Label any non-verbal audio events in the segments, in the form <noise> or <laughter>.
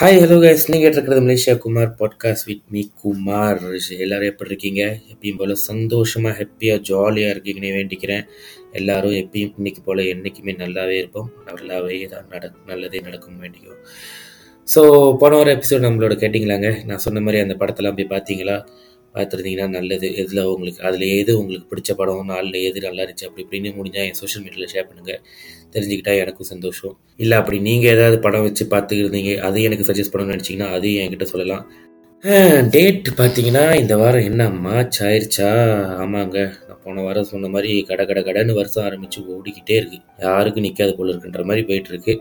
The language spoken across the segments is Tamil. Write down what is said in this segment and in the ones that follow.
ஹாய் ஹலோ கைஸ் நீங்கள் இருக்கிறது Malaysia Kumar podcast with me Kumar. எல்லோரும் எப்படி இருக்கீங்க? எப்பயும் போல் சந்தோஷமாக ஹாப்பியாக ஜாலியாக இருக்கீங்கன்னு வேண்டிக்கிறேன். எல்லாரும் எப்பயும் இன்னைக்கு போல் என்றைக்குமே நல்லாவே இருப்போம். நல்லாவே தான் நட நல்லதே நடக்கும் வேண்டிக்கும் ஸோ போன ஒரு எபிசோட் நம்மளோட கேட்டிங்களாங்க. நான் சொன்ன மாதிரி அந்த படத்தெல்லாம் போய் பார்த்தீங்களா? பார்த்துருந்தீங்கன்னா நல்லது. எதில் உங்களுக்கு அதில் எது உங்களுக்கு பிடிச்ச படம் நாளில் எது நல்லா இருந்துச்சு அப்படி இப்படின்னு முடிஞ்சால் என் சோஷியல் மீடியாவில் ஷேர் பண்ணுங்கள் தெரிஞ்சுக்கிட்டா எனக்கும் சந்தோஷம். இல்லை அப்படி நீங்கள் ஏதாவது படம் வச்சு பார்த்துக்கிருந்தீங்க அதையும் எனக்கு சஜஸ்ட் பண்ணணும்னு நினச்சிங்கன்னா அதையும் என்கிட்ட சொல்லலாம். டேட் பார்த்தீங்கன்னா இந்த வாரம் என்ன மார்ச் ஆயிடுச்சா ஆமாங்க. நான் போன வாரம் சொன்ன மாதிரி கடை கடை கடைன்னு வருஷம் ஆரம்பித்து ஓடிக்கிட்டே இருக்குது யாருக்கும் நிற்காத போல இருக்குன்ற மாதிரி போயிட்டுருக்கு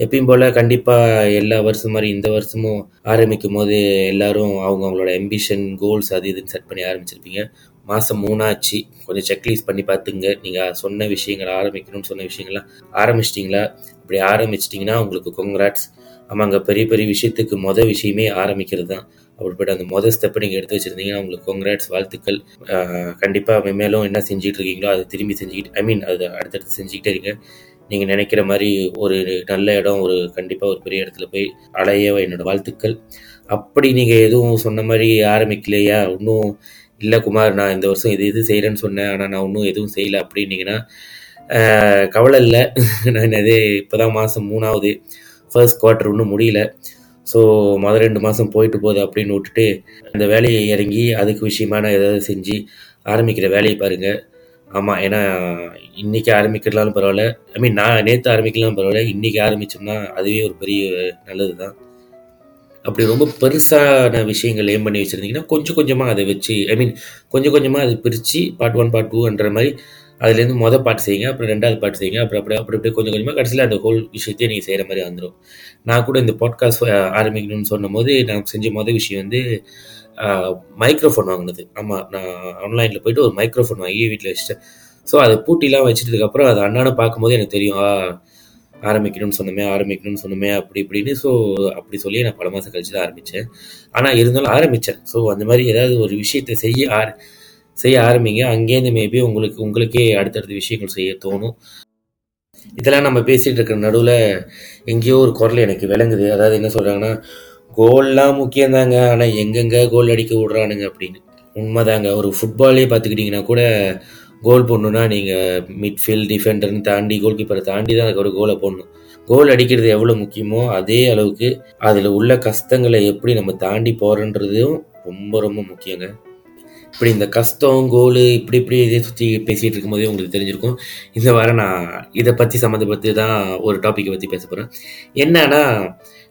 எப்பயும் போல் கண்டிப்பாக எல்லா வருஷம் மாதிரி இந்த வருஷமும் ஆரம்பிக்கும் போது எல்லாரும் அவங்க அவங்களோட எம்பிஷன் கோல்ஸ் அது இதுன்னு செட் பண்ணி ஆரம்பிச்சிருப்பீங்க. மாதம் மூணாச்சு. கொஞ்சம் செக்லீஸ் பண்ணி பார்த்துங்க நீங்கள் சொன்ன விஷயங்கள் ஆரம்பிக்கணும்னு சொன்ன விஷயங்கள்லாம் ஆரம்பிச்சிட்டிங்களா? இப்படி ஆரம்பிச்சிட்டிங்கன்னா உங்களுக்கு கொங்க்ராட்ஸ் ஆமாங்க பெரிய பெரிய விஷயத்துக்கு மொதல் விஷயமே ஆரம்பிக்கிறது தான். அப்படிப்பட்ட அந்த மொதல் ஸ்டெப்பை நீங்கள் எடுத்து வச்சுருந்தீங்கன்னா உங்களுக்கு கொங்க்ராட்ஸ் வாழ்த்துக்கள். கண்டிப்பாக மேலும் என்ன செஞ்சுட்டு இருக்கீங்களோ அதை திரும்பி செஞ்சுக்கிட்டு ஐ மீன் அதை அடுத்தடுத்து செஞ்சுக்கிட்டே இருக்கீங்க நீங்கள் நினைக்கிற மாதிரி ஒரு நல்ல இடம் ஒரு கண்டிப்பாக ஒரு பெரிய இடத்துல போய் அலைய என்னோடய வாழ்த்துக்கள். அப்படி நீங்கள் எதுவும் சொன்ன மாதிரி ஆரம்பிக்கலையா? இன்னும் இல்லை குமார் நான் இந்த வருஷம் இது இது செய்கிறேன்னு சொன்னேன் ஆனால் நான் இன்னும் எதுவும் செய்யலை அப்படின்னீங்கன்னா கவலை இல்லை. <laughs> நான் அதே இப்போ தான் மாதம் மூணாவது ஃபர்ஸ்ட் குவார்ட்டர் ஒன்றும் முடியல. ஸோ மொதல் ரெண்டு மாதம் போயிட்டு போகுது அப்படின்னு விட்டுட்டு அந்த வேலையை இறங்கி அதுக்கு விஷயமான ஏதாவது செஞ்சு ஆரம்பிக்கிற வேலையை பாருங்கள் ஆமாம் ஏன்னா இன்றைக்கி ஆரம்பிக்கிறதுனாலும் பரவாயில்ல. ஐ மீன் நான் நேற்று ஆரம்பிக்கலாம் பரவாயில்ல இன்றைக்கி ஆரம்பித்தோம்னா அதுவே ஒரு பெரிய நல்லது தான் அப்படி ரொம்ப பெருசான விஷயங்கள் ஏம் பண்ணி வச்சுருந்தீங்கன்னா கொஞ்சம் கொஞ்சமாக அதை வச்சு ஐ மீன் கொஞ்சம் கொஞ்சமாக அதை பிரித்து பார்ட் ஒன் பார்ட் டூன்ற மாதிரி அதுலேருந்து மொதல் பாட்டு செய்யுங்க அப்புறம் ரெண்டாவது பாட்டு செய்யுங்க அப்புறம் அப்படி அப்படி அப்படியே கொஞ்சம் கொஞ்சமாக கடைசியில் அந்த ஹோல் விஷயத்தையும் நீங்கள் செய்கிற மாதிரி வந்துடும் நான் கூட இந்த பாட்காஸ்ட் ஆரம்பிக்கணும்னு சொன்னபோது போது நான் செஞ்ச மொதல் விஷயம் வந்து மைக்ரோஃபோன் வாங்கினது. ஆமாம் நான் ஆன்லைனில் போயிட்டு ஒரு மைக்ரோஃபோன் வாங்கி வீட்டில் வச்சுட்டேன். ஸோ அதை பூட்டிலாம் வச்சுட்டதுக்கப்புறம் அது அண்ணான பார்க்கும்போது எனக்கு தெரியும் ஆரம்பிக்கணும்னு சொன்னமே ஆரம்பிக்கணும்னு சொன்னமே அப்படி இப்படின்னு ஸோ அப்படி சொல்லி நான் பல மாதம் கழிச்சு தான் ஆரம்பித்தேன் ஆனால் இருந்தாலும் ஆரம்பித்தேன் ஸோ அந்த மாதிரி ஏதாவது ஒரு விஷயத்தை செய்ய ஆர் செய்ய ஆரம்பிங்க. அங்கேருந்து மேபி உங்களுக்கு உங்களுக்கே அடுத்தடுத்த விஷயங்கள் செய்ய தோணும். இதெல்லாம் நம்ம பேசிகிட்டு இருக்கிற நடுவில் எங்கேயோ ஒரு குரல் எனக்கு விளங்குது. அதாவது என்ன சொல்கிறாங்கன்னா கோல்லாம் முக்கியம்தாங்க. ஆனால் எங்கெங்கே கோல் அடிக்க விடுறானுங்க? அப்படின்னு. உண்மைதாங்க. ஒரு ஃபுட்பாலே பார்த்துக்கிட்டிங்கன்னா கூட கோல் போடணுன்னா நீங்கள் மிட்ஃபீல்ட் டிஃபெண்டர்னு தாண்டி கோல் கீப்பரை தாண்டி தான் அதுக்கு ஒரு கோலை போடணும். கோல் அடிக்கிறது எவ்வளோ முக்கியமோ அதே அளவுக்கு அதில் உள்ள கஷ்டங்களை எப்படி நம்ம தாண்டி போகிறன்றதும் ரொம்ப ரொம்ப முக்கியங்க. இப்படி இந்த கஷ்டம் கோல் இப்படி இப்படி இதே சுற்றி பேசிகிட்டு இருக்கும்போதே உங்களுக்கு தெரிஞ்சிருக்கும். இந்த வாரம் நான் இதை பற்றி சம்மந்தப்பட்டு தான் ஒரு டாப்பிக்கை பற்றி பேச போகிறேன் என்னன்னா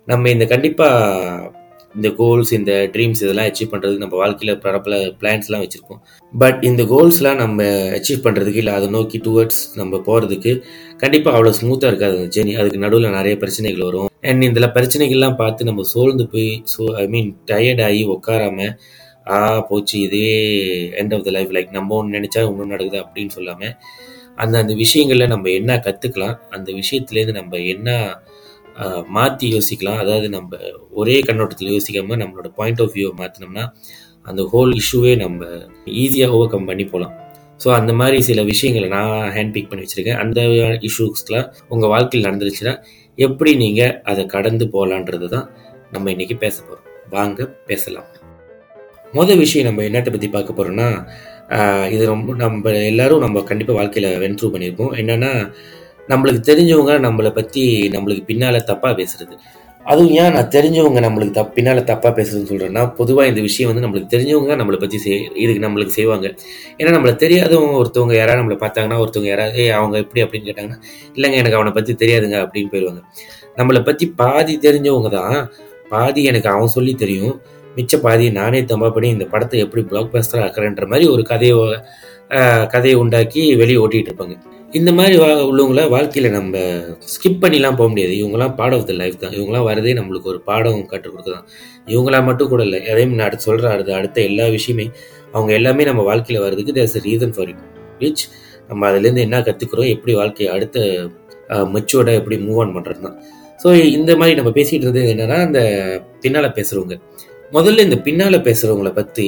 நம்ம இந்த கண்டிப்பாக இந்த கோல்ஸ் இந்த ட்ரீம்ஸ் இதெல்லாம் அச்சீவ் பண்ணுறதுக்கு நம்ம வாழ்க்கையில் பரப்பல பிளான்ஸ்லாம் வச்சுருக்கோம் பட் இந்த கோல்ஸ்லாம் நம்ம அச்சீவ் பண்ணுறதுக்கு இல்லை அதை நோக்கி டுவர்ட்ஸ் நம்ம போகிறதுக்கு கண்டிப்பாக அவ்வளோ ஸ்மூத்தாக இருக்காது அந்த ஜெர்னி அதுக்கு நடுவில் நிறைய பிரச்சனைகள் வரும். அண்ட் இதில் பிரச்சனைகள்லாம் பார்த்து நம்ம சோர்ந்து போய் சோ ஐ மீன் டயர்ட் ஆகி போச்சு இதே end of the life like நம்ம ஒன்று நினச்சா ஒன்றும் நடக்குது அப்படின்னு சொல்லாமல் அந்த அந்த விஷயங்களில் நம்ம என்ன கற்றுக்கலாம் அந்த விஷயத்துலேருந்து நம்ம என்ன மாற்றி யோசிக்கலாம் அதாவது நம்ம ஒரே கண்ணோட்டத்தில் யோசிக்காமல் நம்மளோட பாயிண்ட் ஆஃப் வியூவை மாற்றினோம்னா அந்த ஹோல் இஷ்யூவே நம்ம ஈஸியாக ஓவர் கம் பண்ணி போகலாம் ஸோ அந்த மாதிரி சில விஷயங்களை நான் ஹேண்ட் பிக் பண்ணி வச்சுருக்கேன். அந்த இஷ்யூஸ்க்கெலாம் உங்கள் வாழ்க்கையில் நடந்துருச்சுன்னா எப்படி நீங்கள் அதை கடந்து போகலான்றது தான் நம்ம இன்றைக்கி பேச போகிறோம் வாங்க பேசலாம். மொதல் விஷயம் நம்ம என்னத்தை பற்றி பார்க்க போகிறோம்னா இது ரொம்ப நம்ம எல்லோரும் நம்ம கண்டிப்பாக வாழ்க்கையில் வென்ட்ரூ பண்ணியிருப்போம் என்னென்னா நம்மளுக்கு தெரிஞ்சவங்க நம்மளை பற்றி நம்மளுக்கு பின்னால் தப்பாக பேசுறது. அதுவும் ஏன் நான் தெரிஞ்சவங்க நம்மளுக்கு தப் பின்னால் தப்பாக பேசுறதுன்னு சொல்கிறேன்னா பொதுவாக இந்த விஷயம் வந்து நம்மளுக்கு தெரிஞ்சவங்க தான் நம்மளை பற்றி செய் இதுக்கு நம்மளுக்கு செய்வாங்க. ஏன்னா நம்மளை தெரியாதவங்க ஒருத்தவங்க யாராவது நம்மளை பார்த்தாங்கன்னா ஒருத்தவங்க யாராவது அவங்க எப்படி அப்படின்னு கேட்டாங்கன்னா இல்லைங்க எனக்கு அவனை பற்றி தெரியாதுங்க அப்படின்னு போயிடுவாங்க நம்மளை பற்றி பாதி தெரிஞ்சவங்க தான் பாதி எனக்கு அவன் சொல்லி தெரியும். மிச்ச பாதி நானே தம்பா பண்ணி இந்த படத்தை எப்படி பிளாக் பஸ்டர் ஆக்குறேன்ற மாதிரி ஒரு கதையை கதையை உண்டாக்கி வெளியே ஓட்டிகிட்டு இருப்பாங்க. இந்த மாதிரி வா உள்ளவங்கள வாழ்க்கையில் நம்ம ஸ்கிப் பண்ணிலாம் போக முடியாது. இவங்களாம் பார்ட் ஆஃப் த லைஃப் தான். இவங்களாம் வரதே நம்மளுக்கு ஒரு பாடம் கற்றுக் கொடுக்குதான். இவங்களா மட்டும் கூட இல்லை. எதையும் நான் அடுத்து சொல்கிற அடுத்த அடுத்த எல்லா விஷயமே அவங்க எல்லாமே நம்ம வாழ்க்கையில் வர்றதுக்கு there's reason for it which நம்ம அதுலேருந்து என்ன கற்றுக்குறோம் எப்படி வாழ்க்கையை அடுத்த மெச்சோட எப்படி மூவ் ஆன் பண்ணுறது தான் ஸோ இந்த மாதிரி நம்ம பேசிகிட்டு இருந்தது என்னென்னா அந்த பின்னால் பேசுகிறவங்க முதல்ல இந்த பின்னால் பேசுகிறவங்கள பற்றி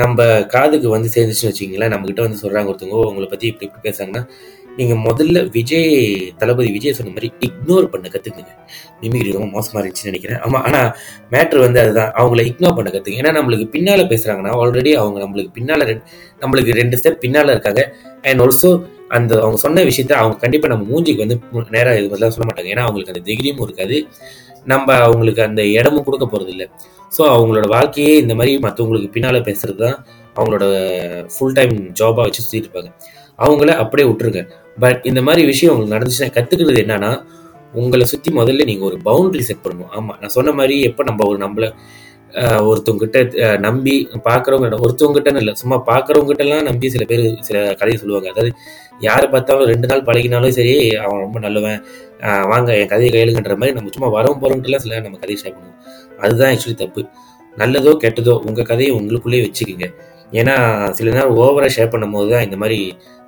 நம்ம காதுக்கு வந்து சேர்ந்துச்சுன்னு வச்சுக்கிங்களேன் நம்மக்கிட்ட வந்து சொல்கிறாங்க ஒருத்தவங்க உங்களை பற்றி இப்படி இப்படி பேசுகிறாங்கன்னா நீங்கள் முதல்ல விஜய் தளபதி விஜய் சொன்ன மாதிரி இக்னோர் பண்ண கற்றுக்குங்க மிமிக்ரி ரொம்ப மோசமாக இருந்துச்சுன்னு நினைக்கிறேன். ஆமாம் ஆனால் மேட்ரு வந்து அதுதான். அவங்கள இக்னோர் பண்ண கற்றுக்குங்க ஏன்னா நம்மளுக்கு பின்னால் பேசுகிறாங்கன்னா ஆல்ரெடி அவங்க நம்மளுக்கு பின்னால் நம்மளுக்கு ரெண்டு ஸ்டெப் பின்னால் இருக்காங்க. அண்ட் ஆல்சோ அந்த அவங்க சொன்ன விஷயத்த அவங்க கண்டிப்பாக நம்ம மூஞ்சிக்கு வந்து நேராக இது மாதிரிலாம் சொல்ல மாட்டாங்க. ஏன்னா அவங்களுக்கு அந்த டிகிரியும் இருக்காது. நம்ம அவங்களுக்கு அந்த இடமும் கொடுக்க போகிறதில்ல ஸோ அவங்களோட வாழ்க்கையே இந்த மாதிரி மற்றவங்களுக்கு பின்னால் பேசுறது தான் அவங்களோட ஃபுல் டைம் ஜாபாக வச்சு சுற்றிட்டு இருப்பாங்க. அவங்கள அப்படியே விட்டுருங்க. பட் இந்த மாதிரி விஷயம் உங்களுக்கு நடந்துச்சுன்னா கற்றுக்கிறது என்னன்னா உங்களை சுற்றி முதல்ல நீங்கள் ஒரு பவுண்டரி செட் பண்ணணும். ஆமாம் நான் சொன்ன மாதிரி எப்போ நம்ம ஒரு நம்மளை ஒருத்தவங்கிட்ட நம்பி பார்க்குறவங்க ஒருத்தவங்ககிட்ட இல்லை சும்மா பார்க்குறவங்ககிட்டலாம் நம்பி சில பேர் சில கதையை சொல்லுவாங்க. அதாவது யாரை பார்த்தாலும் ரெண்டு நாள் பழகினாலும் சரி அவன் ரொம்ப நல்லவன் வாங்க என் கதையை கையிலுங்கன்ற மாதிரி நம்ம சும்மா வரவும் போகிறவங்கலாம் சில நம்ம கதையை ஷேர் பண்ணுவோம். அதுதான் ஆக்சுவலி தப்பு. நல்லதோ கெட்டதோ உங்கள் கதையை உங்களுக்குள்ளேயே வச்சுக்கோங்க. ஏன்னா சில நேரம் ஓவராக ஷேர் பண்ணும் போது தான் இந்த மாதிரி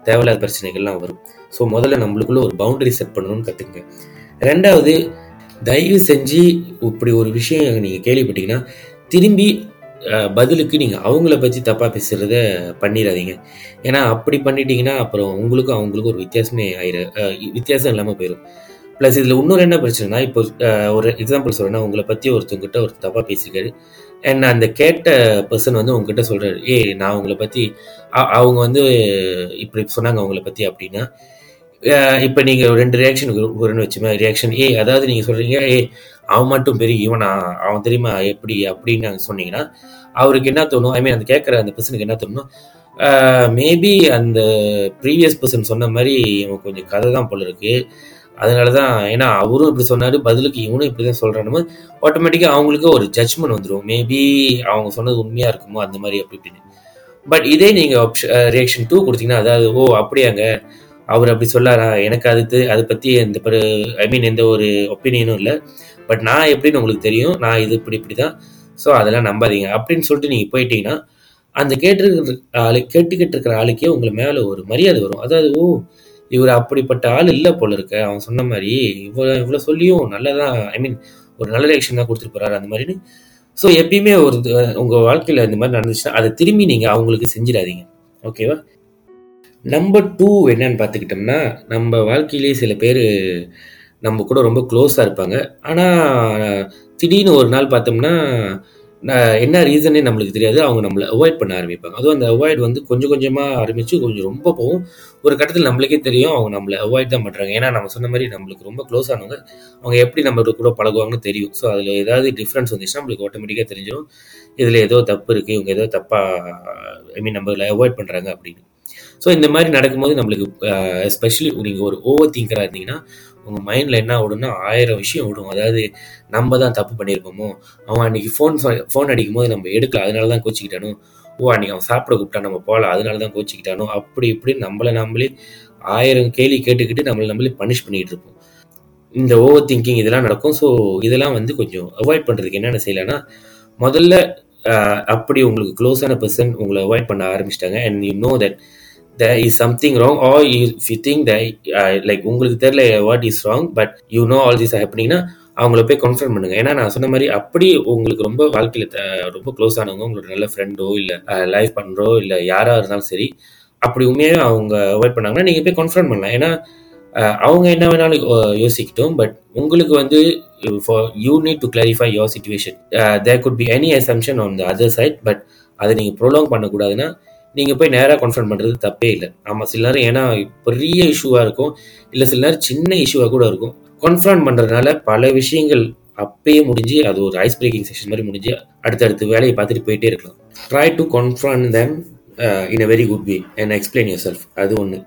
தேவையில்லாத பிரச்சனைகள்லாம் வரும். ஸோ முதல்ல நம்மளுக்குள்ள ஒரு பவுண்டரி செட் பண்ணணும்னு கற்றுக்குங்க ரெண்டாவது தயவு செஞ்சு இப்படி ஒரு விஷயம் நீங்கள் கேள்விப்பட்டீங்கன்னா திரும்பி பதிலுக்கு நீங்கள் அவங்கள பற்றி தப்பாக பேசுகிறத பண்ணிடாதீங்க ஏன்னா அப்படி பண்ணிட்டீங்கன்னா அப்புறம் உங்களுக்கும் அவங்களுக்கும் ஒரு வித்தியாசமே ஆயிரு வித்தியாசம் இல்லாமல் போயிடும் ப்ளஸ் இதில் இன்னொரு என்ன பிரச்சனைனா இப்போ ஒரு எக்ஸாம்பிள் சொல்கிறேன்னா உங்களை பற்றி ஒருத்தவங்கிட்ட ஒரு தப்பாக பேசியிருக்காரு. அண்ட் அந்த கேட்ட பர்சன் வந்து உங்ககிட்ட சொல்கிறாரு ஏ நான் உங்களை பற்றி அவங்க வந்து இப்படி சொன்னாங்க அவங்கள பற்றி அப்படின்னா இப்போ நீங்கள் ரெண்டு ரியாக்ஷன் வரும்னு வச்சுமே ரியாக்ஷன் ஏ அதாவது நீங்கள் சொல்கிறீங்க ஏ அவன் மட்டும் பெரிய இவனா அவன் தெரியுமா எப்படி அப்படின்னு நாங்கள் சொன்னீங்கன்னா அவருக்கு என்ன தோணும்? ஐ மீன் அந்த கேட்குற அந்த பர்சனுக்கு என்ன தோணும் மேபி அந்த ப்ரீவியஸ் பர்சன் சொன்ன மாதிரி இவன் கொஞ்சம் கதை தான் போல இருக்கு. அதனால தான் ஏன்னா அவரும் இப்படி சொன்னாரு பதிலுக்கு இவனும் இப்படி தான் சொல்கிறான்னு ஆட்டோமேட்டிக்காக அவங்களுக்கு ஒரு ஜட்ஜ்மெண்ட் வந்துடும் மேபி அவங்க சொன்னது உண்மையாக இருக்குமோ அந்த மாதிரி அப்படி இப்படின்னு. பட் இதே நீங்கள் ஆப்ஷன் ரியாக்ஷன் டூ கொடுத்தீங்கன்னா அதாவது ஓ அப்படியாங்க. அவர் அப்படி சொல்லாரா? எனக்கு அது அதை பற்றி எந்த ஐ மீன் எந்த ஒரு ஒப்பீனியனும் இல்லை. பட் நான் எப்படின்னு உங்களுக்கு தெரியும். நான் இது இப்படி இப்படி தான் ஸோ அதெல்லாம் நம்பாதீங்க. அப்படின்னு சொல்லிட்டு நீங்கள் போயிட்டீங்கன்னா அந்த கேட்டுருக்கிற ஆளு கேட்டுக்கிட்டு இருக்கிற ஆளுக்கே உங்களை மேலே ஒரு மரியாதை வரும். அதாவது ஓ இவர் அப்படிப்பட்ட ஆள் இல்லை போல இருக்க. அவன் சொன்ன மாதிரி இவ்வளோ இவ்வளோ சொல்லியும் நல்லதான் ஐ மீன் ஒரு நல்ல ரியாக்ஷன் தான் கொடுத்துட்டு போறாரு. அந்த மாதிரின்னு. ஸோ எப்பயுமே ஒரு உங்கள் வாழ்க்கையில் இந்த மாதிரி நடந்துச்சுன்னா அதை திரும்பி நீங்கள் அவங்களுக்கு செஞ்சிடாதீங்க. ஓகேவா நம்பர் டூ என்னன்னு பார்த்துக்கிட்டோம்னா நம்ம வாழ்க்கையிலேயே சில பேர் நம்ம கூட ரொம்ப க்ளோஸாக இருப்பாங்க. ஆனால் திடீர்னு ஒரு நாள் பார்த்தோம்னா என்ன ரீசனே நம்மளுக்கு தெரியாது. அவங்க நம்மளை அவாய்ட் பண்ண ஆரம்பிப்பாங்க. அதுவும் அந்த அவாய்ட் வந்து கொஞ்சம் கொஞ்சமாக ஆரம்பித்து கொஞ்சம் ரொம்ப போகும். ஒரு கட்டத்தில் நம்மளுக்கே தெரியும் அவங்க நம்மளை அவாய்ட் தான் பண்ணுறாங்க ஏன்னா நம்ம சொன்ன மாதிரி நம்மளுக்கு ரொம்ப க்ளோஸ் ஆனவங்க அவங்க எப்படி நம்ம கூட பழகுவாங்கன்னு தெரியும். ஸோ அதில் ஏதாவது டிஃப்ரென்ஸ் வந்துச்சுன்னா நம்மளுக்கு ஆட்டோமேட்டிக்காக தெரிஞ்சிடும் இதில் ஏதோ தப்பு இருக்குது இவங்க ஏதோ தப்பாக ஐ மீன் நம்மளை அவாய்ட் பண்ணுறாங்க அப்படின்னு. ஸோ இந்த மாதிரி நடக்கும்போது நம்மளுக்கு எஸ்பெஷலி நீங்கள் ஒரு ஓவர் திங்கராக இருந்தீங்கன்னா உங்கள் மைண்டில் என்ன ஓடும்னா ஆயிரம் விஷயம் ஓடும். அதாவது நம்ம தான் தப்பு பண்ணியிருப்போமோ? அவன் அன்றைக்கி ஃபோன் ஃபோன் அடிக்கும் போது நம்ம எடுக்கல அதனால தான் கோச்சிக்கிட்டானோ? ஓ அன்றைக்கி அவன் சாப்பிட கூப்பிட்டா நம்ம போகலாம் அதனால தான் கோச்சிக்கிட்டானோ? அப்படி இப்படி நம்மளை நம்மளே ஆயிரம் கேள்வி கேட்டுக்கிட்டு நம்மளை நம்மளே பனிஷ் பண்ணிகிட்டு இருப்போம். இந்த ஓவர் திங்கிங் இதெல்லாம் நடக்கும். ஸோ இதெல்லாம் வந்து கொஞ்சம் அவாய்ட் பண்ணுறதுக்கு என்னென்ன செய்யலைன்னா முதல்ல அப்படி உங்களுக்கு க்ளோஸான பர்சன் உங்களை அவாய்ட் பண்ண ஆரம்பிச்சிட்டாங்க. And you know that there is something wrong or if you think that uh, like உங்களுக்கு தெரியல what is wrong but you know all this ஹேப்பனிங்னா அவங்கள போய் கன்ஃபர்ம் பண்ணுங்க. ஏன்னா நான் சொன்ன மாதிரி அப்படி உங்களுக்கு ரொம்ப வாழ்க்கையில் ரொம்ப க்ளோஸ் ஆனவங்க உங்களோட நல்ல ஃப்ரெண்டோ இல்லை லைஃப் பண்ணுறோ இல்லை யாராக இருந்தாலும் சரி அப்படி உண்மையாகவே அவங்க அவாய்ட் பண்ணாங்கன்னா நீங்கள் போய் கன்ஃபர்ம் பண்ணலாம். ஏன்னா அவங்க என்ன வேணாலும் யோசிக்கட்டும் பட் உங்களுக்கு வந்து for you need to clarify your situation there could be any assumption on the other side but அதை நீங்கள் ப்ரொலாங் பண்ணக்கூடாதுன்னா நீங்கள் போய் நேராக கன்ஃபர்ம் பண்ணுறது தப்பே இல்லை. ஆமாம் சில நேரம் ஏன்னா பெரிய இஷ்யூவாக இருக்கும். இல்லை சில நேரம் சின்ன இஷ்யூவாக கூட இருக்கும். கன்ஃபர்ம் பண்ணுறதுனால பல விஷயங்கள் அப்பயே முடிஞ்சு அது ஒரு ஐஸ் பிரேக்கிங் செஷன் மாதிரி முடிஞ்சு அடுத்தடுத்து வேலையை பார்த்துட்டு போயிட்டே இருக்கலாம். Try to confirm them in a very good way and explain yourself அது ஒன்று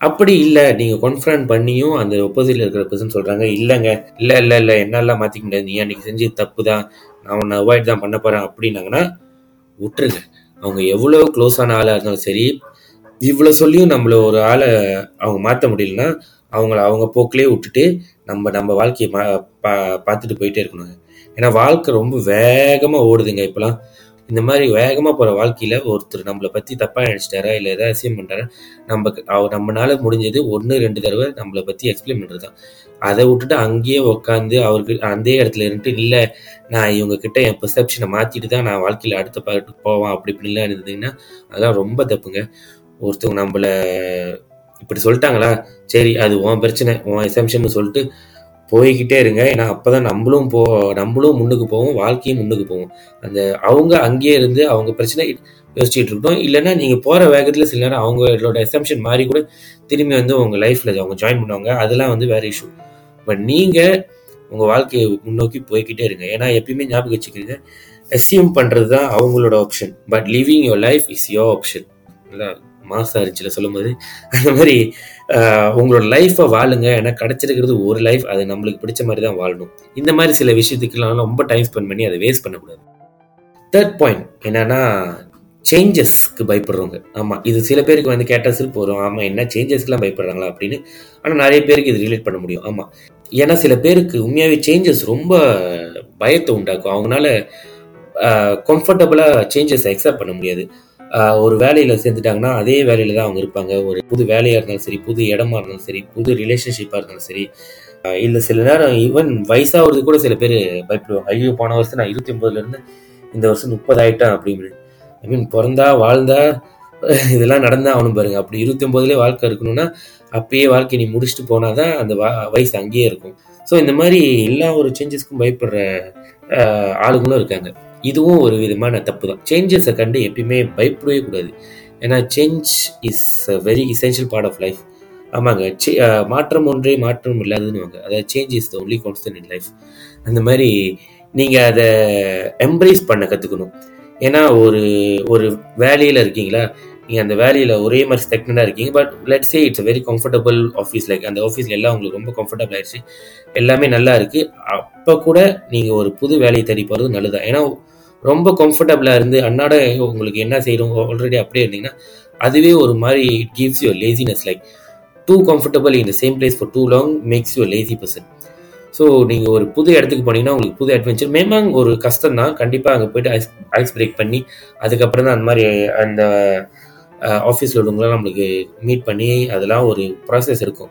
அப்படி இல்லை நீங்கள் கன்ஃபர்ம் பண்ணியும் அந்த ஒப்போசிட்ல இருக்கிற பர்சன் சொல்கிறாங்க இல்லைங்க இல்லை இல்லை இல்லை என்னெல்லாம் மாற்றிக்க முடியாது. நீ அன்றைக்கி செஞ்சு தப்பு தான் நான் உன்னை அவாய்ட் தான் பண்ண போகிறேன் அப்படின்னாங்கன்னா விட்டுருங்க. அவங்க எவ்வளோ க்ளோஸான ஆளாக இருந்தாலும் சரி இவ்வளோ சொல்லியும் நம்மள ஒரு ஆளை அவங்க மாற்ற முடியலன்னா அவங்கள அவங்க போக்கிலே விட்டுட்டு நம்ம நம்ம வாழ்க்கையை மா பா பார்த்துட்டு போயிட்டே இருக்கணும் ஏன்னா வாழ்க்கை ரொம்ப வேகமாக ஓடுதுங்க இப்போலாம் இந்த மாதிரி வேகமாக போகிற வாழ்க்கையில் ஒருத்தர் நம்மளை பற்றி தப்பாக நினச்சிட்டாரா இல்லை எதாவது அசியம் பண்ணுறாரா நம்ம அவர் நம்மளால முடிஞ்சது ஒன்று ரெண்டு தடவை நம்மளை பற்றி எக்ஸ்பிளைன் பண்ணுறது தான் அதை விட்டுட்டு அங்கேயே உட்காந்து அவருக்கு அந்த இடத்துல இருந்துட்டு இல்லை நான் இவங்க கிட்ட என் பெர்செப்ஷனை மாற்றிட்டு தான் நான் வாழ்க்கையில் அடுத்த பாட்டு போவான். அப்படி இப்படிலாம் இருந்ததுன்னா அதெல்லாம் ரொம்ப தப்புங்க. ஒருத்தவங்க நம்மளை இப்படி சொல்லிட்டாங்களா? சரி அது உன் பிரச்சனை உன் எசம்ஷன் சொல்லிட்டு போய்கிட்டே இருங்க. ஏன்னா அப்போ தான் நம்மளும் போ நம்மளும் முன்னுக்கு போவோம் வாழ்க்கையும் முன்னுக்கு போவோம். அந்த அவங்க அங்கேயே இருந்து அவங்க பிரச்சனை யோசிச்சுட்டு இருக்கட்டும். இல்லைன்னா நீங்கள் போகிற வேகத்தில் சில நேரம் அவங்களோட எசம்ஷன் மாறி கூட திரும்பி வந்து உங்கள் லைஃப்பில் அவங்க ஜாயின் பண்ணுவாங்க. அதெல்லாம் வந்து வேறு இஷ்யூ பட் நீங்கள் உங்கள் வாழ்க்கையை முன்னோக்கி போய்கிட்டே இருங்க. ஏன்னா எப்பயுமே ஞாபகம் வச்சுக்கிறீங்க. எஸ்யூம் பண்ணுறது தான் அவங்களோட option but living your life is your option நல்லா மாசாக இருந்துச்சுல சொல்லும் போது அந்த மாதிரி உங்களோட லைஃப்பை வாழுங்க. ஏன்னா கிடைச்சிருக்கிறது ஒரு லைஃப் அது நம்மளுக்கு பிடிச்ச மாதிரி தான் வாழணும். இந்த மாதிரி சில விஷயத்துக்கெல்லாம் ரொம்ப டைம் ஸ்பெண்ட் பண்ணி அதை வேஸ்ட் பண்ணக்கூடாது. தேர்ட் பாயிண்ட் என்னன்னா சேஞ்சஸ்க்கு பயப்படுறவங்க. ஆமாம் இது சில பேருக்கு வந்து கேட்டால் சிரிப்பு வரும். ஆமாம் என்ன சேஞ்சஸ்க்குலாம் பயப்படுறாங்களா அப்படின்னு. ஆனால் நிறைய பேருக்கு இது ரிலேட் பண்ண முடியும். ஆமாம் ஏன்னா சில பேருக்கு உண்மையாகவே சேஞ்சஸ் ரொம்ப பயத்தை உண்டாக்கும். அவங்களால கம்ஃபர்டபுளாக சேஞ்சஸ் அக்செப்ட் பண்ண முடியாது. ஒரு வேலையில சேர்ந்துட்டாங்கன்னா அதே வேலையில தான் அவங்க இருப்பாங்க. ஒரு புது வேலையா இருந்தாலும் சரி புது இடமா இருந்தாலும் சரி புது ரிலேஷன்ஷிப்பா இருந்தாலும் சரி. ஆஹ் இல்ல சில நேரம் ஈவன் வயசாகிறது கூட சில பேர் பயப்படுவாங்க. ஐயோ போன வருஷம் நான் இருபத்தி ஒன்பதுல இருந்து இந்த வருஷம் முப்பது ஆயிட்டான் அப்படின்னு ஐ மீன் பிறந்தா வாழ்ந்தா இதெல்லாம் நடந்தா ஆகணும் பாருங்க. அப்படி இருபத்தி ஒன்பதுலேயே வாழ்க்கை இருக்கணும்னா அப்பயே வாழ்க்கை நீ முடிச்சுட்டு போனாதான் அந்த வா- வயசு அங்கேயே இருக்கும். ஸோ இந்த மாதிரி எல்லா ஒரு சேஞ்சஸ்க்கும் பயப்படுற ஆஹ், ஆளுங்களும் இருக்காங்க. இதுவும் ஒரு விதமான தப்பு தான் சேஞ்சஸை கண்டு எப்பயுமே பயப்படவே கூடாது. ஏன்னா change is a very essential part of life ஆமாங்க. மாற்றம் ஒன்றே மாற்றம் இல்லாததுன்னு அதாவது change is the only constant in life அந்த மாதிரி நீங்கள் அதை எம்ப்ரேஸ் பண்ண கற்றுக்கணும் ஏன்னா ஒரு ஒரு வேலையில் இருக்கீங்களா? நீங்கள் அந்த வேலையில் ஒரே மாதிரி ஸ்டெக்னடாக இருக்கீங்க. But let say it's very comfortable office like அந்த ஆஃபீஸில் எல்லாம் உங்களுக்கு ரொம்ப கம்ஃபர்டபுள் ஆயிடுச்சு எல்லாமே நல்லா இருக்குது அப்போ கூட நீங்கள் ஒரு புது வேலையை தேடி போகிறது நல்லதா ஏன்னா ரொம்ப கம்ஃபர்டபுளாக இருந்து அன்னாட உங்களுக்கு என்ன செய்யணும்? ஆல்ரெடி அப்படியே இருந்தீங்கன்னா அதுவே ஒரு மாதிரி it gives your laziness like too comfortable in the same place for too long makes you lazy person so நீங்கள் ஒரு புது இடத்துக்கு போனீங்கன்னா உங்களுக்கு புது அட்வென்ச்சர் மேமாங் ஒரு கஷ்டம் தான் கண்டிப்பாக அங்கே போயிட்டு ஐஸ் ஐஸ் பிரேக் பண்ணி அதுக்கப்புறம் தான் அந்த மாதிரி அந்த ஆஃபீஸில் உள்ளவங்களாம் நம்மளுக்கு மீட் பண்ணி அதெல்லாம் ஒரு ப்ராசஸ் இருக்கும்.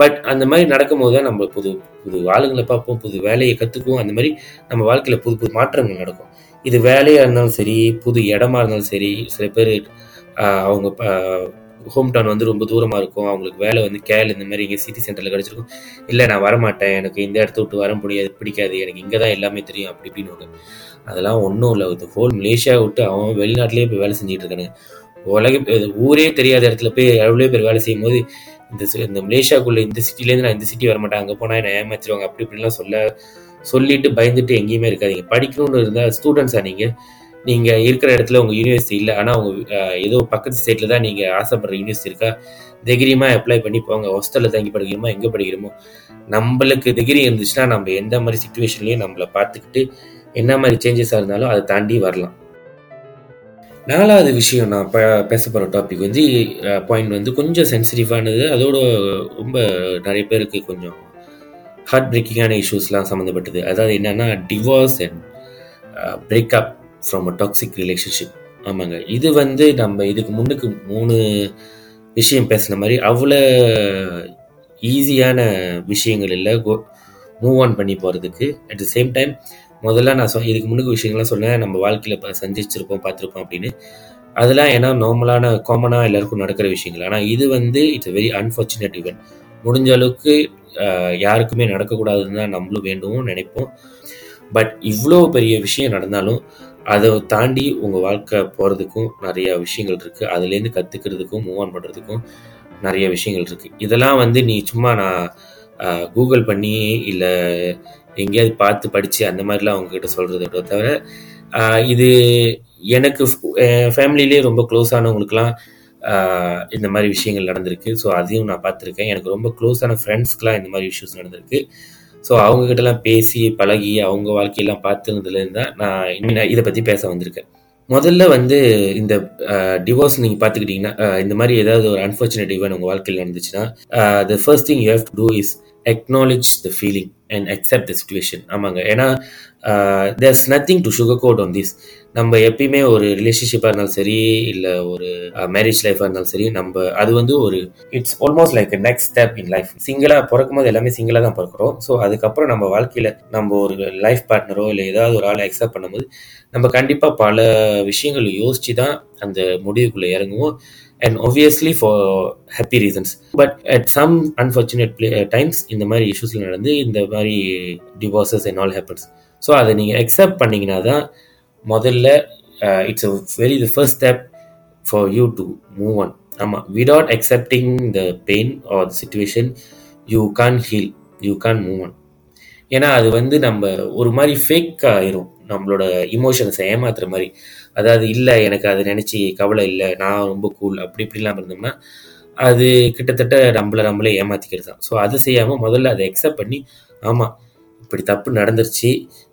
பட் அந்த மாதிரி நடக்கும்போது தான் நம்ம புது புது ஆளுங்களை பார்ப்போம் புது வேலையை கற்றுக்குவோம் அந்த மாதிரி நம்ம வாழ்க்கையில் புது புது மாற்றங்கள் நடக்கும். இது வேலையாக இருந்தாலும் சரி புது இடமா இருந்தாலும் சரி சில பேர் அவங்க ஹோம் டவுன் வந்து ரொம்ப தூரமாக இருக்கும். அவங்களுக்கு வேலை வந்து கேள் இந்த மாதிரி இங்கே சிட்டி சென்டரில் கிடச்சிருக்கும். இல்லை நான் வரமாட்டேன். எனக்கு இந்த இடத்த விட்டு வர முடியாது பிடிக்காது. எனக்கு இங்கே தான் எல்லாமே தெரியும். அப்படி இப்படின்னு அதெல்லாம் ஒன்றும் இல்லை. இது ஹோல் மலேசியாவை விட்டு அவன் வெளிநாட்டிலேயே போய் வேலை செஞ்சுட்டு இருக்கானுங்க. உலக ஊரே தெரியாத இடத்துல போய் எவ்வளோ பேர் வேலை செய்யும் போது இந்த இந்த மலேசியாக்குள்ள இந்த சிட்டிலேருந்து நான் இந்த சிட்டி வர மாட்டேன். அங்கே போனால் என்னை ஏமாச்சிருவாங்க அப்படி இப்படின்லாம் சொல்ல சொல்லிட்டு பயந்துட்டு எங்கேயுமே இருக்காதீங்க. படிக்கணும்னு இருந்தால் ஸ்டூடெண்ட்ஸாக நீங்கள் நீங்கள் இருக்கிற இடத்துல உங்கள் யூனிவர்சிட்டி இல்லை ஆனால் உங்கள் ஏதோ பக்கத்து ஸ்டேட்டில் தான் நீங்கள் ஆசைப்படுற யூனிவர்சிட்டி இருக்கா? தைரியமாக அப்ளை பண்ணி போங்க. ஹாஸ்டலில் தங்கி படிக்கிறோமோ எங்கே படிக்கிறோமோ நம்மளுக்கு டிகிரி இருந்துச்சுன்னா நம்ம எந்த மாதிரி சுச்சுவேஷன்லையும் நம்மளை பார்த்துக்கிட்டு என்ன மாதிரி சேஞ்சஸாக இருந்தாலும் அதை தாண்டி வரலாம். நாலாவது விஷயம் நான் ப பேச போகிற டாபிக் வந்து பாயிண்ட் வந்து கொஞ்சம் சென்சிட்டிவானது அதோட ரொம்ப நிறைய பேருக்கு கொஞ்சம் ஹார்ட் பிரேக்கிங்கான இஷ்யூஸ்லாம் சம்மந்தப்பட்டது அதாவது என்னன்னா divorce and breakup from a toxic relationship ஆமாங்க. இது வந்து நம்ம இதுக்கு முன்னுக்கு மூணு விஷயம் பேசின மாதிரி அவ்வளோ ஈஸியான விஷயங்கள் இல்லை. மூவ் ஆன் பண்ணி போகிறதுக்கு அட் த சேம் டைம் முதல்ல நான் சொ இதுக்கு முன்னுக்கு விஷயங்கள்லாம் சொன்னேன். நம்ம வாழ்க்கையில் இப்போ சந்திச்சிருப்போம் பார்த்துருப்போம் அப்படின்னு. அதெல்லாம் ஏன்னா நார்மலான காமனாக எல்லாருக்கும் நடக்கிற விஷயங்கள். ஆனால் இது வந்து இட்ஸ் வெரி அன்ஃபார்ச்சுனேட் ஈவெண்ட் முடிஞ்ச அளவுக்கு யாருக்குமே நடக்கக்கூடாதுன்னு தான் நம்மளும் வேண்டுவோம் நினைப்போம். பட் இவ்வளோ பெரிய விஷயம் நடந்தாலும் அதை தாண்டி உங்கள் வாழ்க்கை போகிறதுக்கும் நிறைய விஷயங்கள் இருக்குது அதுலேருந்து கற்றுக்கிறதுக்கும் மூவ் ஆன் பண்ணுறதுக்கும் நிறைய விஷயங்கள் இருக்குது இதெல்லாம் வந்து நீ சும்மா நான் கூகுள் பண்ணி இல்லை எங்கேயாவது பார்த்து படித்து அந்த மாதிரிலாம் அவங்கக்கிட்ட சொல்கிறத தவிர இது எனக்கு ஃபேமிலிலே ரொம்ப க்ளோஸ் ஆனவங்களுக்குலாம் இந்த மாதிரி விஷயங்கள் நடந்திருக்கு. ஸோ அதையும் நான் பார்த்துருக்கேன். எனக்கு ரொம்ப க்ளோஸான ஃப்ரெண்ட்ஸ்க்குலாம் இந்த மாதிரி இஷ்யூஸ் நடந்திருக்கு. ஸோ அவங்ககிட்டலாம் பேசி பழகி அவங்க வாழ்க்கையெல்லாம் பார்த்துருந்ததுலேருந்து தான் நான் இன்னும் இதை பற்றி பேச வந்திருக்கேன். முதல்ல வந்து இந்த டிவோர்ஸ் நீங்கள் பார்த்துக்கிட்டிங்கன்னா இந்த மாதிரி ஏதாவது ஒரு அன்ஃபார்ச்சுனேட் ஈவன் உங்கள் வாழ்க்கையில் நடந்துச்சுன்னா the first thing you have to do is acknowledge the feeling and accept the situation ஆமாங்க. ஏன்னா there's nothing to sugar coat on this நம்ம எப்பயுமே ஒரு ரிலேஷன்ஷிப்பாக இருந்தாலும் சரி இல்லை ஒரு மேரேஜ் லைஃபாக இருந்தாலும் சரி நம்ம அது வந்து ஒரு it's almost like next step in life சிங்கிளாக பிறக்கும் போது எல்லாமே சிங்கிளாக தான் பிறக்கிறோம். ஸோ அதுக்கப்புறம் நம்ம வாழ்க்கையில் நம்ம ஒரு லைஃப் பார்ட்னரோ இல்லை ஏதாவது ஒரு ஆளை அக்செப்ட் பண்ணும்போது நம்ம கண்டிப்பாக பல விஷயங்கள் யோசித்து தான் அந்த முடிவுக்குள்ளே இறங்குவோம். And obviously for happy reasons but at some unfortunate times இந்த மாதிரி இஷ்யூஸில் நடந்து இந்த மாதிரி divorces and all happens so அதை நீங்கள் அக்செப்ட் பண்ணீங்கன்னா தான் முதல்ல it's a very the first step for you to move on ஆமாம் without accepting the pain or the situation you can't heal you can't move on ஏன்னா அது வந்து நம்ம ஒரு மாதிரி ஃபேக் ஆயிரும். நம்மளோட இமோஷன்ஸை ஏமாத்துற மாதிரி. அதாவது இல்லை எனக்கு அதை நினச்சி கவலை இல்லை நான் ரொம்ப கூல் அப்படி இப்படிலாம் இருந்தோம்னா அது கிட்டத்தட்ட நம்மளை நம்மளே ஏமாத்திக்கிறது தான். ஸோ அது செய்யாமல் முதல்ல அதை அக்செப்ட் பண்ணி ஆமாம் இப்படி தப்பு நடந்துருச்சு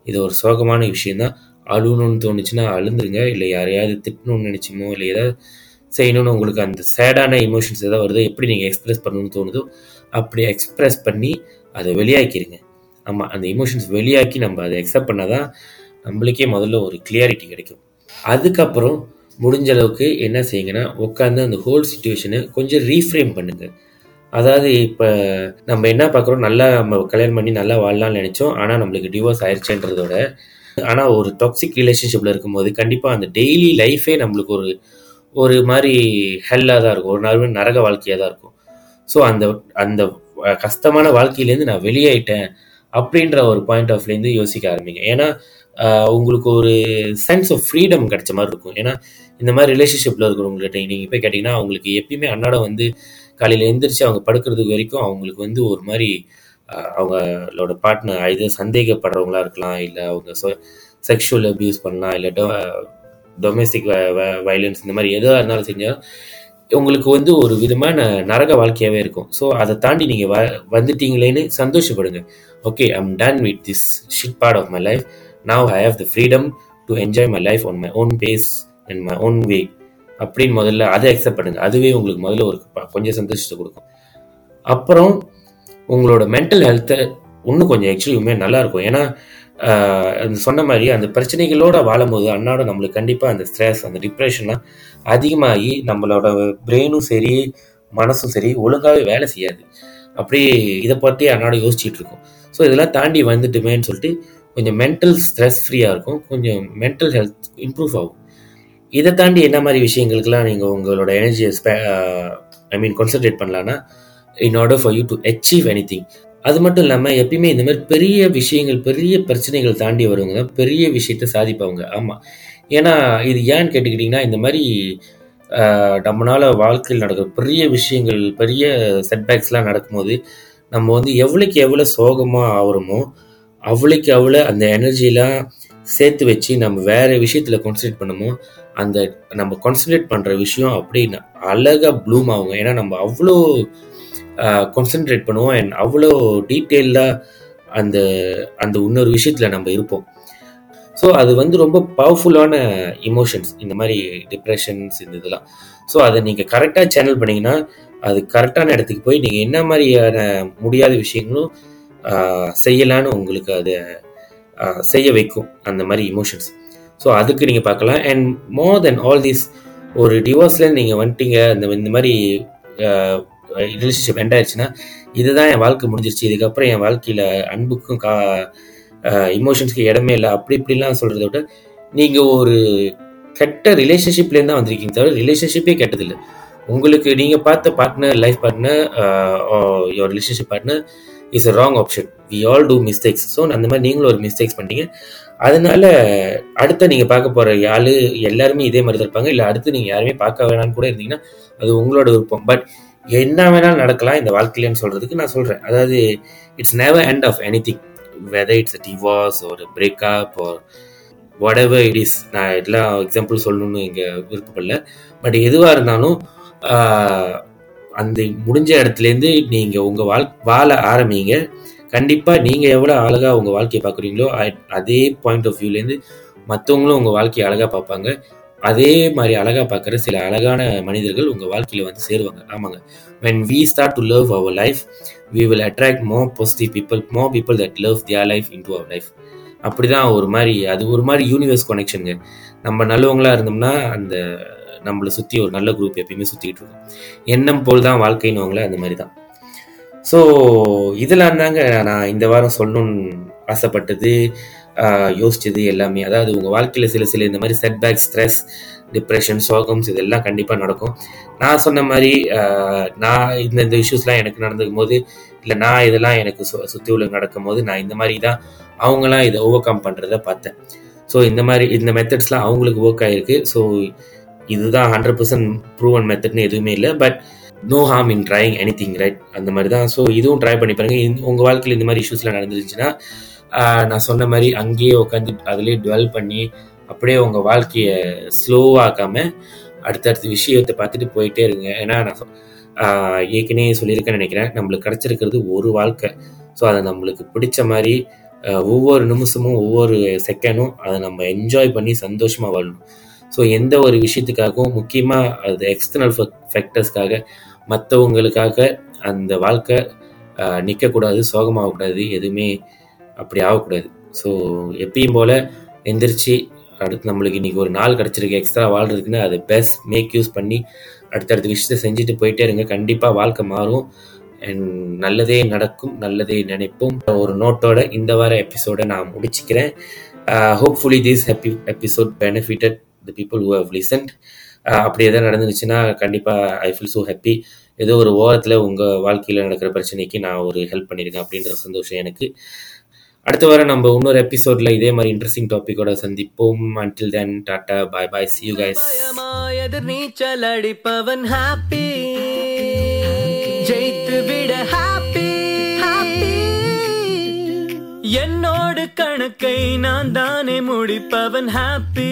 இது ஒரு சோகமான விஷயந்தான் அழுகணும்னு தோணுச்சுன்னா அழுந்துருங்க. இல்லை யாரையாவது திட்டணும்னு நினச்சிமோ இல்லை ஏதாவது செய்யணும்னு உங்களுக்கு அந்த சேடான இமோஷன்ஸ் ஏதாவது வருதோ எப்படி நீங்கள் எக்ஸ்பிரஸ் பண்ணணும்னு தோணுதோ அப்படி எக்ஸ்பிரஸ் பண்ணி அதை வெளியாக்கிடுங்க ஆமாம் அந்த இமோஷன்ஸ் வெளியாக்கி நம்ம அதை அக்செப்ட் பண்ணால் தான் நம்மளுக்கே முதல்ல ஒரு கிளியாரிட்டி கிடைக்கும். அதுக்கப்புறம் முடிஞ்ச அளவுக்கு என்ன செய்யுங்கன்னா உட்காந்து அந்த ஹோல் சுச்சுவேஷனை கொஞ்சம் ரீஃப்ரேம் பண்ணுங்கள் அதாவது இப்போ நம்ம என்ன பார்க்குறோம் நல்லா நம்ம கல்யாணம் பண்ணி நல்லா வாழலாம்னு நினச்சோம் ஆனால் நம்மளுக்கு டிவோர்ஸ் ஆயிடுச்சுன்றதோட ஆனால் ஒரு டாக்ஸிக் ரிலேஷன்ஷிப்பில் இருக்கும்போது கண்டிப்பாக அந்த டெய்லி லைஃபே நம்மளுக்கு ஒரு ஒரு மாதிரி ஹெல்லாக தான் இருக்கும். ஒரு நாள் நரக வாழ்க்கையாக தான் இருக்கும். ஸோ அந்த அந்த கஷ்டமான வாழ்க்கையிலேருந்து நான் வெளியாயிட்டேன் அப்படின்ற ஒரு பாயிண்ட் ஆஃப்லேருந்து யோசிக்க ஆரம்பிங்க. ஏன்னா உங்களுக்கு ஒரு சென்ஸ் ஆஃப் ஃப்ரீடம் கிடைச்ச மாதிரி இருக்கும். ஏன்னா இந்த மாதிரி ரிலேஷன்ஷிப்பில் இருக்கிறவங்கள்ட்ட நீங்கள் போய் கேட்டிங்கன்னா அவங்களுக்கு எப்பயுமே அன்னாடம் வந்து காலையில் எழுந்திரிச்சு அவங்க படுக்கிறதுக்கு வரைக்கும் அவங்களுக்கு வந்து ஒரு மாதிரி அவங்களோட பார்ட்னர் இது சந்தேகப்படுறவங்களா இருக்கலாம் இல்லை அவங்க செக்ஷுவல் அப்யூஸ் பண்ணலாம் இல்லை டொமஸ்டிக் வயலன்ஸ் இந்த மாதிரி எதுவாக இருந்தாலும் செஞ்சாலும் உங்களுக்கு வந்து ஒரு விதமான நரக வாழ்க்கையாகவே இருக்கும். ஸோ அதை தாண்டி நீங்கள் வ வந்துட்டீங்களேன்னு சந்தோஷப்படுங்க. Okay I'm done with this shit part of my life now I have the freedom to enjoy my life on my own pace and my own way அப்படின்னு முதல்ல அதை அக்செப்ட் பண்ணுங்க. அதுவே உங்களுக்கு முதல்ல ஒரு கொஞ்சம் சந்தோஷத்தை கொடுக்கும். அப்புறம் உங்களோட மென்டல் ஹெல்த்தை இன்னும் கொஞ்சம் ஆக்சுவலி நல்லாயிருக்கும் ஏன்னா சொன்ன மாதிரி அந்த பிரச்சனைகளோட வாழும்போது அன்னாட நம்மளுக்கு கண்டிப்பாக அந்த ஸ்ட்ரெஸ் அந்த டிப்ரெஷன்லாம் அதிகமாகி நம்மளோட பிரெயினும் சரி மனசும் சரி ஒழுங்காகவே வேலை செய்யாது. அப்படியே இதை பற்றி அன்னாட யோசிச்சுட்டு இருக்கோம். ஸோ இதெல்லாம் தாண்டி வந்துட்டுமேன்னு சொல்லிட்டு கொஞ்சம் மென்டல் ஸ்ட்ரெஸ் ஃப்ரீயாக இருக்கும். கொஞ்சம் மென்டல் ஹெல்த் இம்ப்ரூவ் ஆகும். இதை தாண்டி என்ன மாதிரி விஷயங்களுக்கெல்லாம் நீங்கள் உங்களோட எனர்ஜியை ஸ்பே ஐ மீன் கான்சென்ட்ரேட் பண்ணலான்னா in order for you to achieve anything அது மட்டும் இல்லாமல் எப்பயுமே இந்த மாதிரி பெரிய விஷயங்கள் பெரிய பிரச்சனைகள் தாண்டி வருவங்க தான் பெரிய விஷயத்த சாதிப்பவங்க. ஆமாம் ஏன்னா இது ஏன்னு கேட்டுக்கிட்டிங்கன்னா இந்த மாதிரி நம்மளால் வாழ்க்கையில் நடக்கிற பெரிய விஷயங்கள் பெரிய செட்பேக்ஸ்லாம் நடக்கும்போது நம்ம வந்து எவ்வளோக்கு எவ்வளோ சோகமாக ஆகிறோமோ அவ்வளோக்கு அவ்வளோ அந்த எனர்ஜிலாம் சேர்த்து வச்சு நம்ம வேறு விஷயத்தில் கான்சன்ட்ரேட் பண்ணுமோ அந்த நம்ம கான்சன்ட்ரேட் பண்ணுற விஷயம் அப்படி அழகாக ப்ளூம் ஆகுங்க. ஏன்னா நம்ம அவ்வளோ கான்சென்ட்ரேட் பண்ணுவோம். அண்ட் அவ்வளோ டீட்டெயில்டாக அந்த அந்த இன்னொரு விஷயத்தில் நம்ம இருப்போம். ஸோ அது வந்து ரொம்ப பவர்ஃபுல்லான இமோஷன்ஸ் இந்த மாதிரி டிப்ரெஷன்ஸ் இந்த இதெல்லாம். ஸோ அதை நீங்கள் கரெக்டாக சேனல் பண்ணிங்கன்னா அது கரெக்டான இடத்துக்கு போய் நீங்கள் என்ன மாதிரியான முடியாத விஷயங்களும் செய்யலான்னு உங்களுக்கு அதை செய்ய வைக்கும். அந்த மாதிரி இமோஷன்ஸ் ஸோ அதுக்கு நீங்கள் பார்க்கலாம். And more then all these ஒரு டிவோர்ஸில் நீங்கள் வந்துட்டீங்க. அந்த இந்த மாதிரி ரிலேஷன்ஷிப் எண்ட் ஆயிடுச்சுன்னா இதுதான் என் வாழ்க்கை முடிஞ்சிருச்சு. இதுக்கப்புறம் என் வாழ்க்கையில் அன்புக்கும் கா இமோஷன்ஸ்க்கு இடமே இல்லை. அப்படி இப்படிலாம் சொல்கிறத விட நீங்கள் ஒரு கெட்ட ரிலேஷன்ஷிப்லேருந்து தான் வந்திருக்கீங்க தவிர ரிலேஷன்ஷிப்பே கெட்டதில்லை. உங்களுக்கு நீங்கள் பார்த்த partner life partner your relationship partner is a wrong option we all do mistakes so அந்த மாதிரி நீங்களும் ஒரு மிஸ்டேக்ஸ் பண்ணீங்க அதனால அடுத்த நீங்கள் பார்க்க போகிற யாரு எல்லாருமே இதே மாதிரி தான் இருப்பாங்க. இல்லை அடுத்து நீங்கள் யாருமே பார்க்க வேணாம்னு கூட இருந்தீங்கன்னா அது உங்களோட விருப்பம். பட் என்ன வேணாலும் நடக்கலாம் இந்த வாழ்க்கையிலன்னு சொல்கிறதுக்கு நான் சொல்கிறேன் அதாவது it's never end of anything whether it's a divorce ஒரு பிரேக்கப் ஒரு வாட் எவர் இட் இஸ் நான் எல்லாம் எக்ஸாம்பிள் சொல்லணும்னு இங்கே விருப்பப்படல. பட் எதுவாக இருந்தாலும் அந்த முடிஞ்ச இடத்துலேருந்து நீங்கள் உங்கள் வாழ் வாழ ஆரம்பிங்க. கண்டிப்பாக நீங்கள் எவ்வளோ அழகாக உங்கள் வாழ்க்கையை பார்க்குறீங்களோ அதே பாயிண்ட் ஆஃப் வியூலேருந்து மற்றவங்களும் உங்கள் வாழ்க்கையை அழகாக பார்ப்பாங்க. அதே மாதிரி அழகாக பார்க்குற சில அழகான மனிதர்கள் உங்கள் வாழ்க்கையில் வந்து சேருவாங்க. ஆமாங்க. When we start to love our life we will attract more positive people more people that love their life into our life அப்படி தான் ஒரு மாதிரி அது ஒரு மாதிரி யூனிவர்ஸ் கனெக்ஷனுங்க நம்ம நல்லவங்களா இருந்தோம்னா அந்த நம்மளை சுற்றி ஒரு நல்ல குரூப் எப்பயுமே சுற்றிக்கிட்டு இருக்கும். எண்ணம் போல் தான் வாழ்க்கைன்னு அந்த மாதிரி தான் ஸோ இதெல்லாம் தாங்க நான் இந்த வாரம் சொல்லணும்னு ஆசைப்பட்டது. யோசிச்சது எல்லாமே. அதாவது உங்கள் வாழ்க்கையில் சில சில இந்த மாதிரி செட்பேக் ஸ்ட்ரெஸ் டிப்ரெஷன் சோகம்ஸ் இதெல்லாம் கண்டிப்பாக நடக்கும். நான் சொன்ன மாதிரி நான் இந்த இந்த இஷ்யூஸ்லாம் எனக்கு நடந்துக்கும் போது இல்லை நான் இதெல்லாம் எனக்கு சு சுற்றி உள்ள நடக்கும் போது நான் இந்த மாதிரி தான் அவங்களாம் இதை ஓவர் கம் பண்ணுறத பார்த்தேன். ஸோ இந்த மாதிரி இந்த மெத்தட்ஸ்லாம் அவங்களுக்கு ஒர்க் ஆகிருக்கு ஸோ இதுதான் ஹண்ட்ரட் பர்சன்ட் ப்ரூவன் மெத்தட்னு எதுவுமே இல்லை. But no harm in trying anything right அந்த மாதிரி தான். ஸோ இதுவும் ட்ரை பண்ணி பாருங்க. உங்கள் வாழ்க்கையில் இந்த மாதிரி இஷ்யூஸ்லாம் நடந்துருச்சுன்னா நான் சொன்ன மாதிரி அங்கேயே உட்காந்து அதுலேயே டுவெல் பண்ணி அப்படியே உங்கள் வாழ்க்கையை ஸ்லோவாக்காம அடுத்தடுத்த விஷயத்தை பார்த்துட்டு போயிட்டே இருங்க. ஏன்னா நான் ஏற்கனவே சொல்லியிருக்கேன்னு நினைக்கிறேன். நம்மளுக்கு கிடச்சிருக்கிறது ஒரு வாழ்க்கை. ஸோ அதை நம்மளுக்கு பிடிச்ச மாதிரி ஒவ்வொரு நிமிஷமும் ஒவ்வொரு செகண்டும் அதை நம்ம என்ஜாய் பண்ணி சந்தோஷமாக வாழணும். ஸோ எந்த ஒரு விஷயத்துக்காகவும் முக்கியமாக அது எக்ஸ்டர்னல் ஃபேக்டர்ஸ்க்காக மற்றவங்களுக்காக அந்த வாழ்க்கை நிற்கக்கூடாது சோகமாகக்கூடாது எதுவுமே அப்படி ஆகக்கூடாது. ஸோ எப்பயும் போல் எந்திரிச்சு அடுத்து நம்மளுக்கு இன்னைக்கு ஒரு நாள் கிடச்சிருக்கு எக்ஸ்ட்ரா வாழ்றதுக்குன்னு அதை பெஸ்ட் மேக் யூஸ் பண்ணி அடுத்தடுத்த விஷயத்தை செஞ்சுட்டு போயிட்டே இருங்க. கண்டிப்பாக வாழ்க்கை மாறும். அண்ட் நல்லதே நடக்கும் நல்லதே நினைப்போம். ஒரு நோட்டோட இந்த வார எபிசோட நான் முடிச்சுக்கிறேன். Hopefully this happy episode benefitted the people who have listened அப்படி எதாவது நடந்துச்சுன்னா கண்டிப்பாக ஐ ஃபீல் ஸோ ஹாப்பி ஏதோ ஒரு ஓரத்தில் உங்கள் வாழ்க்கையில் நடக்கிற பிரச்சனைக்கு நான் ஒரு ஹெல்ப் பண்ணியிருக்கேன் அப்படின்ற சந்தோஷம் எனக்கு. அடுத்த வாரம் நம்ம இன்னொரு எபிசோட்ல இதே மாதிரி இன்ட்ரெஸ்டிங் டாபிக்கோட சந்திப்போம். Until then tata bye bye see you guys பயமாயதிர் நீச்சல் அடிப்பவன் ஹாப்பி ஜெயித்து விட ஹாப்பி என்னோடு கணக்கை நான் தானே முடிப்பவன் ஹாப்பி